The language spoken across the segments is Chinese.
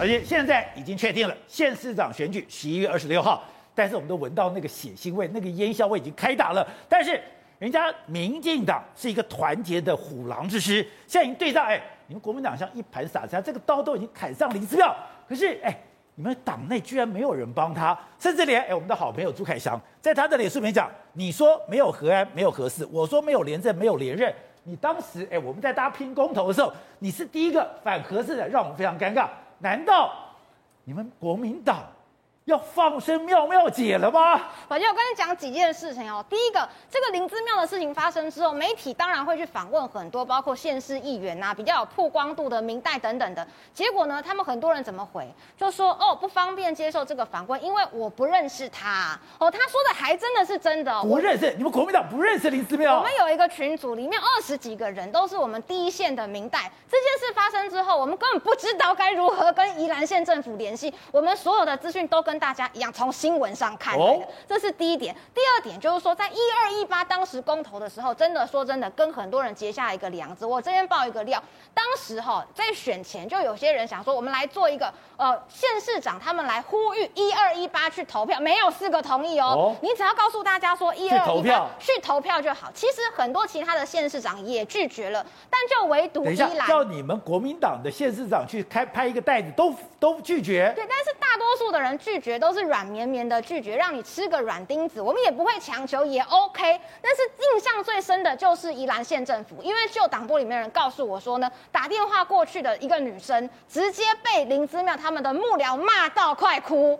而且现在已经确定了，县市长选举十一月二十六号，但是我们都闻到那个血腥味，那个烟硝味已经开打了。但是人家民进党是一个团结的虎狼之师，现在已经对上，哎，你们国民党像一盘散沙，这个刀都已经砍上林姿妙，可是哎，你们党内居然没有人帮他，甚至连哎我们的好朋友朱凯翔在他的脸书里面讲，你说没有和安，没有合适，我说没有连任，没有连任。你当时哎，我们在大家拼公投的时候，你是第一个反合适的，让我们非常尴尬。难道你们国民党？要放生妙妙姐了吗？宝杰，我跟你讲几件事情哦。第一个，这个林姿妙的事情发生之后，媒体当然会去访问很多，包括县市议员呐、啊，比较有曝光度的民代等等的。结果呢，他们很多人怎么回？就说哦，不方便接受这个访问，因为我不认识他。哦，他说的还真的是真的。不认识？你们国民党不认识林姿妙？我们有一个群组，里面二十几个人都是我们第一线的民代。这件事发生之后，我们根本不知道该如何跟宜兰县政府联系，我们所有的资讯都跟大家一样，从新闻上看来的，这是第一点。第二点就是说，在一二一八当时公投的时候，真的说真的，跟很多人结下一个梁子。我这边爆一个料，当时哈在选前就有些人想说，我们来做一个呃县市长，他们来呼吁一二一八去投票，没有四个同意哦。你只要告诉大家说一二一八去投票就好。其实很多其他的县市长也拒绝了，但就唯独一兰叫你们国民党的县市长去开拍一个袋子，都都拒绝。对，但是大多数的人拒绝都是。软绵绵的拒绝，让你吃个软钉子，我们也不会强求，也 OK。但是印象最深的就是宜兰县政府，因为就党部里面人告诉我说呢，打电话过去的一个女生，直接被林姿妙他们的幕僚骂到快哭。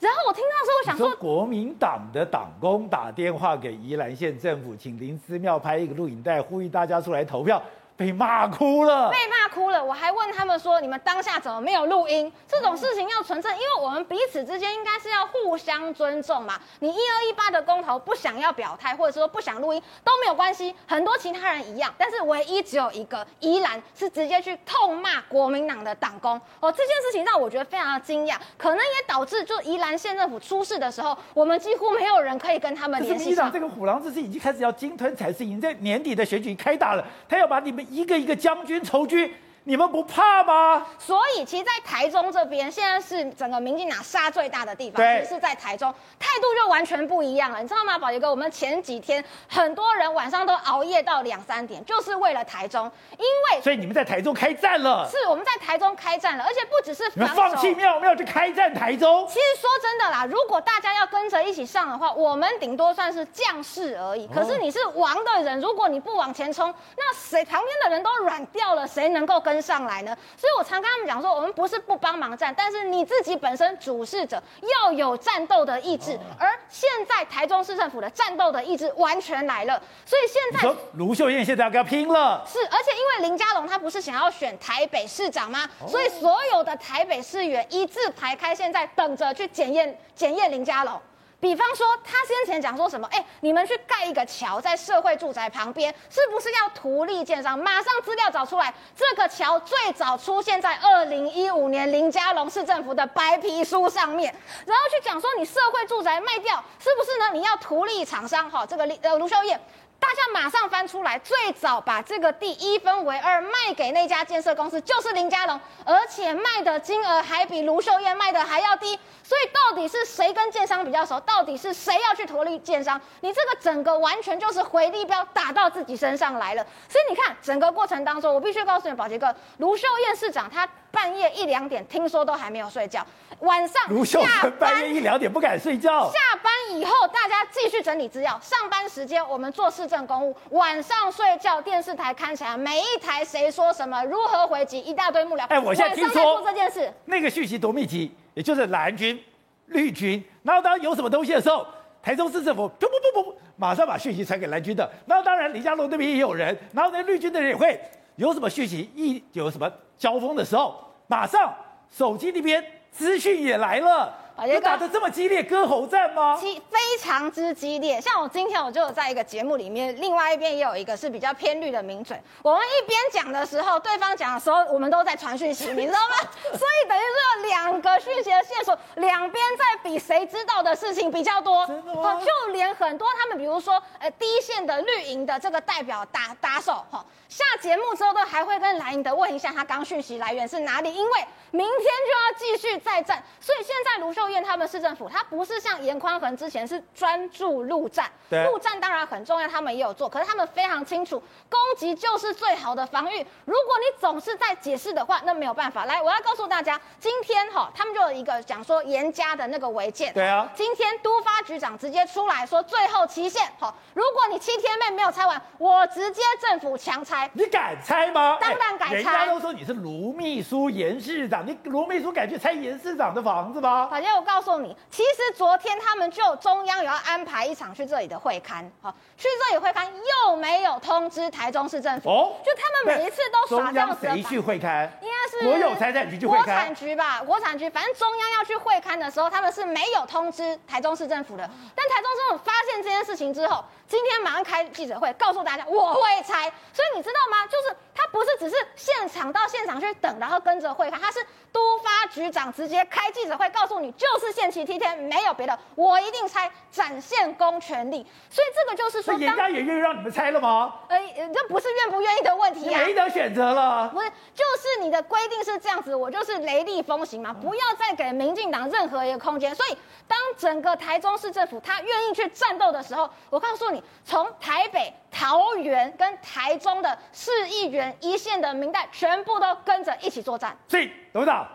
然后我听到之后，我想说，国民党的党工打电话给宜兰县政府，请林姿妙拍一个录影带，呼吁大家出来投票。被骂哭了，被骂哭了。我还问他们说：“你们当下怎么没有录音？这种事情要存证，因为我们彼此之间应该是要互相尊重嘛。你一二一八的公投不想要表态，或者说不想录音都没有关系，很多其他人一样。但是唯一只有一个宜兰是直接去痛骂国民党的党工哦，这件事情让我觉得非常的惊讶，可能也导致就宜兰县政府出事的时候，我们几乎没有人可以跟他们联系上。这个虎狼之师已经开始要鲸吞彩丝，已经在年底的选举开打了，他要把你们。一个一个将军筹军。你们不怕吗？所以，其实，在台中这边，现在是整个民进党杀最大的地方，其实是在台中，态度就完全不一样了，你知道吗，宝杰哥？我们前几天很多人晚上都熬夜到两三点，就是为了台中，因为所以你们在台中开战了，是我们在台中开战了，而且不只是你们放弃妙妙去开战台中。其实说真的啦，如果大家要跟着一起上的话，我们顶多算是将士而已。可是你是王的人，如果你不往前冲，那谁旁边的人都软掉了，谁能够跟？跟上来呢，所以我常跟他们讲说，我们不是不帮忙战，但是你自己本身主事者要有战斗的意志。而现在台中市政府的战斗的意志完全来了，所以现在卢秀燕现在要跟他拼了。是，而且因为林佳龙他不是想要选台北市长吗？所以所有的台北市议员一字排开，现在等着去检验检验林佳龙。比方说，他先前讲说什么？哎，你们去盖一个桥在社会住宅旁边，是不是要图利建商？马上资料找出来，这个桥最早出现在二零一五年林佳龙市政府的白皮书上面，然后去讲说你社会住宅卖掉，是不是呢？你要图利厂商？哈，这个呃卢秀燕。大家马上翻出来，最早把这个地一分为二卖给那家建设公司，就是林佳龙，而且卖的金额还比卢秀燕卖的还要低。所以到底是谁跟建商比较熟？到底是谁要去图利建商？你这个整个完全就是回力镖打到自己身上来了。所以你看，整个过程当中，我必须告诉你，宝杰哥，卢秀燕市长他。半夜一两点，听说都还没有睡觉。晚上卢秀燕半夜一两点不敢睡觉。下班以后，大家继续整理资料。上班时间我们做市政公务，晚上睡觉，电视台看起来每一台谁说什么，如何回击，一大堆幕僚。哎，我现在听说做这件事，那个讯息多密集，也就是蓝军、绿军。然后当有什么东西的时候，台中市政府不不不不，马上把讯息传给蓝军的。然后当然李佳龙那边也有人，然后那绿军的人也会。有什么讯息，一有什么交锋的时候，马上手机那边资讯也来了。有打得这么激烈，割喉战吗？激非常之激烈。像我今天我就有在一个节目里面，另外一边也有一个是比较偏绿的名嘴。我们一边讲的时候，对方讲的时候，我们都在传讯息，你知道吗？所以等于说两个讯息的线索，两边在比谁知道的事情比较多。真的吗？就连很多他们，比如说呃第一线的绿营的这个代表打打手哈，下节目之后都还会跟蓝营的问一下他刚讯息来源是哪里，因为明天就要继续再战。所以现在卢秀燕他们市政府，他不是像严宽恒之前是专注陆战，陆战当然很重要，他们也有做，可是他们非常清楚，攻击就是最好的防御。如果你总是在解释的话，那没有办法。来，我要告诉大家，今天哈，他们就有一个讲说严家的那个违建。对啊。今天都发局长直接出来说，最后期限哈，如果你七天内没有拆完，我直接政府强拆。你敢拆吗？当然敢拆。人家都说你是卢秘书、严市长，你卢秘书敢去拆严市长的房子吗？反正我告诉你，其实昨天他们就中央有要安排一场去这里的会刊，好，去这里会刊又没有通知台中市政府，哦，就他们每一次都耍这样子。谁去会勘？应该是国有财产局去会勘。国产局吧，国产局，反正中央要去会刊的时候，他们是没有通知台中市政府的。但台中市政府发现这件事情之后，今天马上开记者会，告诉大家我会拆。所以你知道吗？就是他不是只是现场到现场去等，然后跟着会勘，他是都发局长直接开记者会，告诉你就是限期七天，没有别的，我一定拆，展现公权力。所以这个就是说，人家也愿意让你们拆了吗？呃，这不是愿不愿意的问题啊，没得选择了。不是，就是你的规定是这样子，我就是雷厉风行嘛，不要再给民进党任何一个空间。所以，当整个台中市政府他愿意去战斗的时候，我告诉你，从台北、桃园跟台中的市议员一线的民代，全部都跟着一起作战。所以，董事长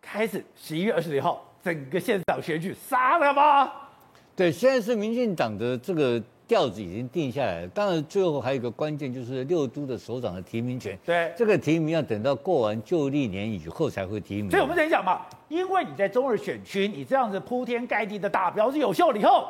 开始十一月二十六号，整个县长选举杀了吗？对，现在是民进党的这个。调子已经定下来了，当然最后还有一个关键，就是六都的首长的提名权。对，这个提名要等到过完旧历年以后才会提名。所以我们等于讲嘛，因为你在中二选区，你这样子铺天盖地的大标是有效了以后，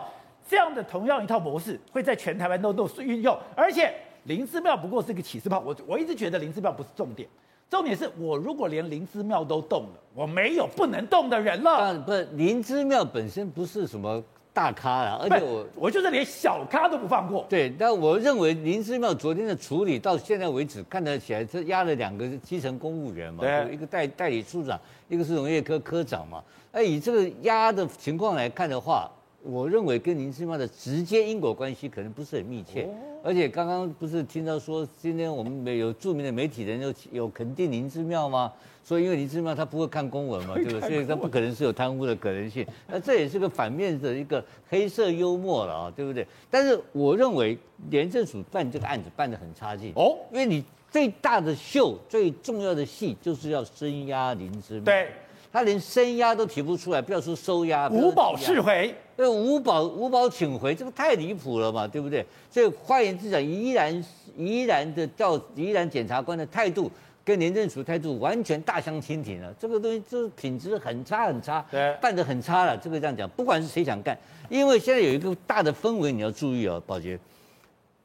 这样的同样一套模式会在全台湾都都运用。而且林志妙不过是个起司炮，我我一直觉得林志妙不是重点，重点是我如果连林芝庙都动了，我没有不能动的人了。不是林芝庙本身不是什么。大咖啊，而且我我就是连小咖都不放过。对，但我认为林姿妙昨天的处理到现在为止，看得起来是压了两个基层公务员嘛，对，一个代代理处长，一个是农业科科长嘛。那以这个压的情况来看的话，我认为跟林姿妙的直接因果关系可能不是很密切。哦、而且刚刚不是听到说，今天我们有著名的媒体人有有肯定林之妙吗？所以，因为林之妙他不会看公文嘛，对不对？所以他不可能是有贪污的可能性。那这也是个反面的一个黑色幽默了啊，对不对？但是我认为廉政署办这个案子办得很差劲哦，因为你最大的秀、最重要的戏就是要声压林之妙，对，他连声压都提不出来，不要说收押，无保释回，对，无保五保请回，这个太离谱了嘛，对不对？所以换言之讲，依然依然的调，依然检察官的态度。跟廉政署态度完全大相径庭了，这个东西就是品质很差很差，对，办得很差了。这个这样讲，不管是谁想干，因为现在有一个大的氛围，你要注意哦，宝杰。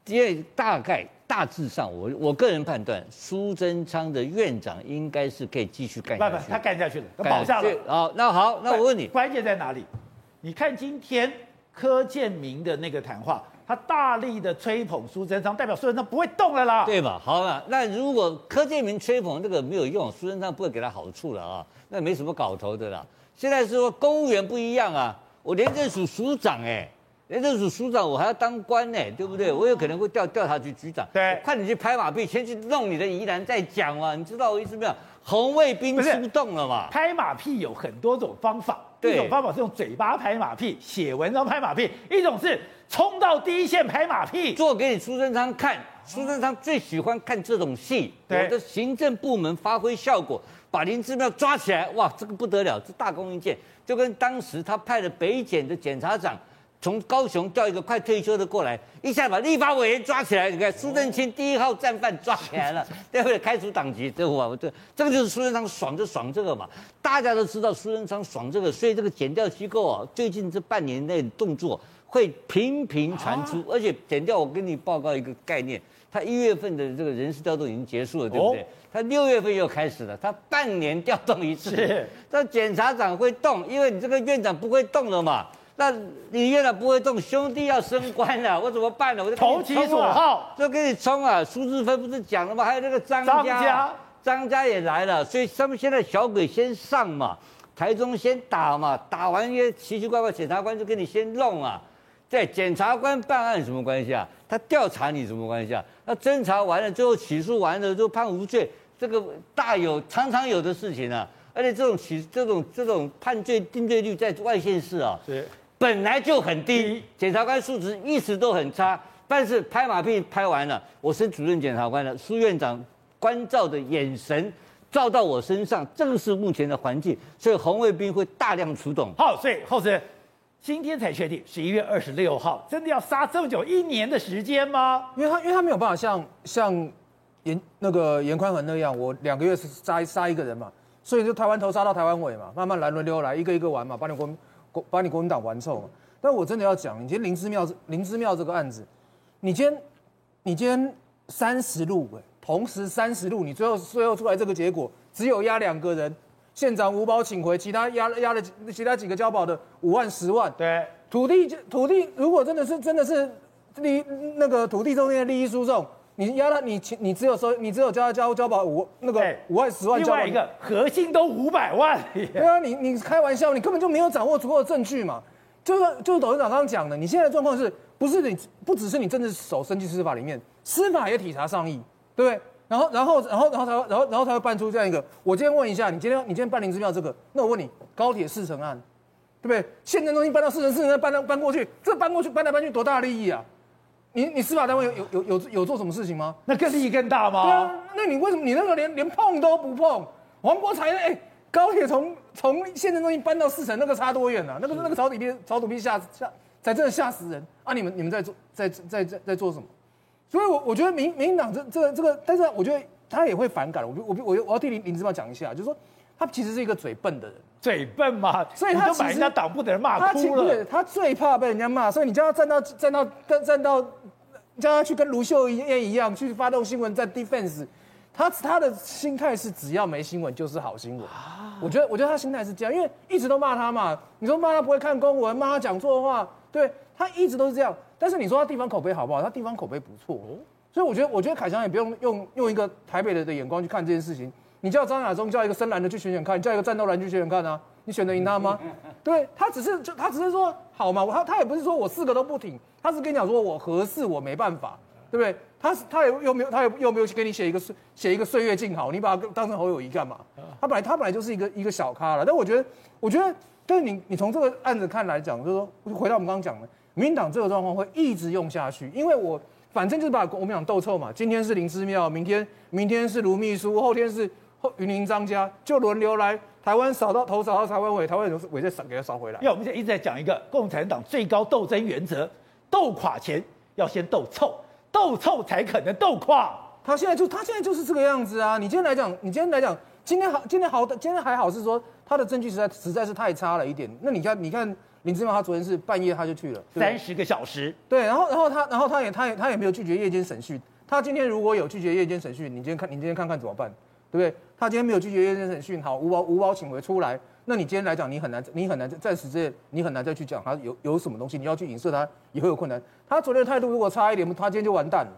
因为大概大致上，我我个人判断，苏贞昌的院长应该是可以继续干下去。不不，他干下去了，他保下了。好，那好，那我问你，关键在哪里？你看今天柯建明的那个谈话。他大力的吹捧苏贞昌，代表苏贞昌不会动了啦，对吧？好了，那如果柯建明吹捧这个没有用，苏贞昌不会给他好处了啊，那没什么搞头的啦。现在是说公务员不一样啊，我廉政署署长哎、欸，廉政署署长我还要当官呢、欸，对不对？我有可能会调调查局局长，对，快点去拍马屁，先去弄你的疑难再讲嘛，你知道我意思没有？红卫兵出动了嘛？拍马屁有很多种方法，一种方法是用嘴巴拍马屁，写文章拍马屁，一种是。冲到第一线拍马屁，做给你苏贞昌看。苏贞昌最喜欢看这种戏。我的行政部门发挥效果，把林志妙抓起来，哇，这个不得了，这大功一件。就跟当时他派了北检的检察长，从高雄调一个快退休的过来，一下把立法委员抓起来。你看苏正清第一号战犯抓起来了，对不对？开除党籍，对不对？这个就是苏贞昌爽就爽这个嘛。大家都知道苏贞昌爽这个，所以这个检调机构啊，最近这半年内动作。会频频传出，而且检调，我跟你报告一个概念，他一月份的这个人事调动已经结束了，对不对？他六月份又开始了，他半年调动一次。是，那检察长会动，因为你这个院长不会动了嘛？那你院长不会动，兄弟要升官了，我怎么办呢？我就投其所好，就给你冲啊！苏志芬不是讲了吗？还有那个张家，张家也来了，所以他们现在小鬼先上嘛。台中先打嘛，打完一些奇奇怪怪，检察官就跟你先弄啊。在检察官办案什么关系啊？他调查你什么关系啊？那侦查完了，最后起诉完了，就判无罪，这个大有常常有的事情啊。而且这种起这种这种判罪定罪率在外县市啊，是本来就很低，检察官素质一直都很差。但是拍马屁拍完了，我升主任检察官了苏院长关照的眼神照到我身上，这个是目前的环境，所以红卫兵会大量出动。好，所以后生。今天才确定，十一月二十六号，真的要杀这么久，一年的时间吗？因为他，因为他没有办法像像严那个严宽恒那样，我两个月是杀杀一个人嘛，所以就台湾头杀到台湾尾嘛，慢慢来轮流来，一个一个玩嘛，把你国国把你国民党玩臭嘛。但我真的要讲，你今天林芝庙林芝庙这个案子，你今天你今天三十路，同时三十路，你最后最后出来这个结果，只有押两个人。县长五保请回，其他押押了其他几个交保的五万十万。对，土地土地如果真的是真的是利那个土地中间的利益输送，你压他你你只有收你只有交交交保五那个五万十万。另外一个核心都五百万。对啊，你你开玩笑，你根本就没有掌握足够的证据嘛。就是就是董事长刚刚讲的，你现在的状况是不是你不只是你政治手伸进司法里面，司法也体察上意，对不对？然后，然后，然后，然后才，然后，然后才会办出这样一个。我今天问一下，你今天，你今天办林之妙这个，那我问你，高铁四城案，对不对？现在东西搬到四城，四城再搬到搬过去，这搬过去，搬来搬去，多大利益啊？你你司法单位有有有有有做什么事情吗？那更利益更大吗？对啊，那你为什么你那个连连碰都不碰？黄国才哎，高铁从从县政中心搬到四城，那个差多远啊？那个那个草土辟草土辟吓吓，才真的吓死人啊！你们你们在做在在在在做什么？所以我，我我觉得民民进党这这个这个，但是我觉得他也会反感。我我我我要替林林志妙讲一下，就是说他其实是一个嘴笨的人，嘴笨嘛，所以他就把人家党部的人骂哭了。他最怕被人家骂，所以你叫他站到站到跟站到，叫他去跟卢秀燕一样去发动新闻在 defense，他他的心态是只要没新闻就是好新闻。我觉得我觉得他心态是这样，因为一直都骂他嘛。你说骂他不会看公文，骂他讲错话，对他一直都是这样。但是你说他地方口碑好不好？他地方口碑不错哦，所以我觉得，我觉得凯翔也不用用用一个台北人的眼光去看这件事情。你叫张亚中叫一个深蓝的去选选看，叫一个战斗蓝去选选看啊，你选得赢他吗？对，他只是就他只是说好嘛，他他也不是说我四个都不挺，他是跟你讲说我合适我没办法，对不对？他是他也又没有他也又没有给你写一个岁写一个岁月静好，你把他当成侯友宜干嘛？他本来他本来就是一个一个小咖了，但我觉得我觉得，但是你你从这个案子看来讲，就是说回到我们刚刚讲的。民进党这个状况会一直用下去，因为我反正就是把国民党斗臭嘛。今天是林之妙，明天明天是卢秘书，后天是云林张家，就轮流来台湾扫到头扫到台湾尾，台湾尾再扫给他扫回来。因为我们现在一直在讲一个共产党最高斗争原则：斗垮前要先斗臭，斗臭才可能斗垮。他现在就他现在就是这个样子啊！你今天来讲，你今天来讲，今天好，今天好，今天还好是说他的证据实在实在是太差了一点。那你看，你看。林志妙他昨天是半夜他就去了，三十个小时。对，然后然后他然后他也他也他也没有拒绝夜间审讯。他今天如果有拒绝夜间审讯，你今天看你今天看看怎么办，对不对？他今天没有拒绝夜间审讯，好，无保无保请回出来，那你今天来讲你很难你很难暂时这你很难再去讲他有有什么东西，你要去影射他也会有困难。他昨天的态度如果差一点，他今天就完蛋了。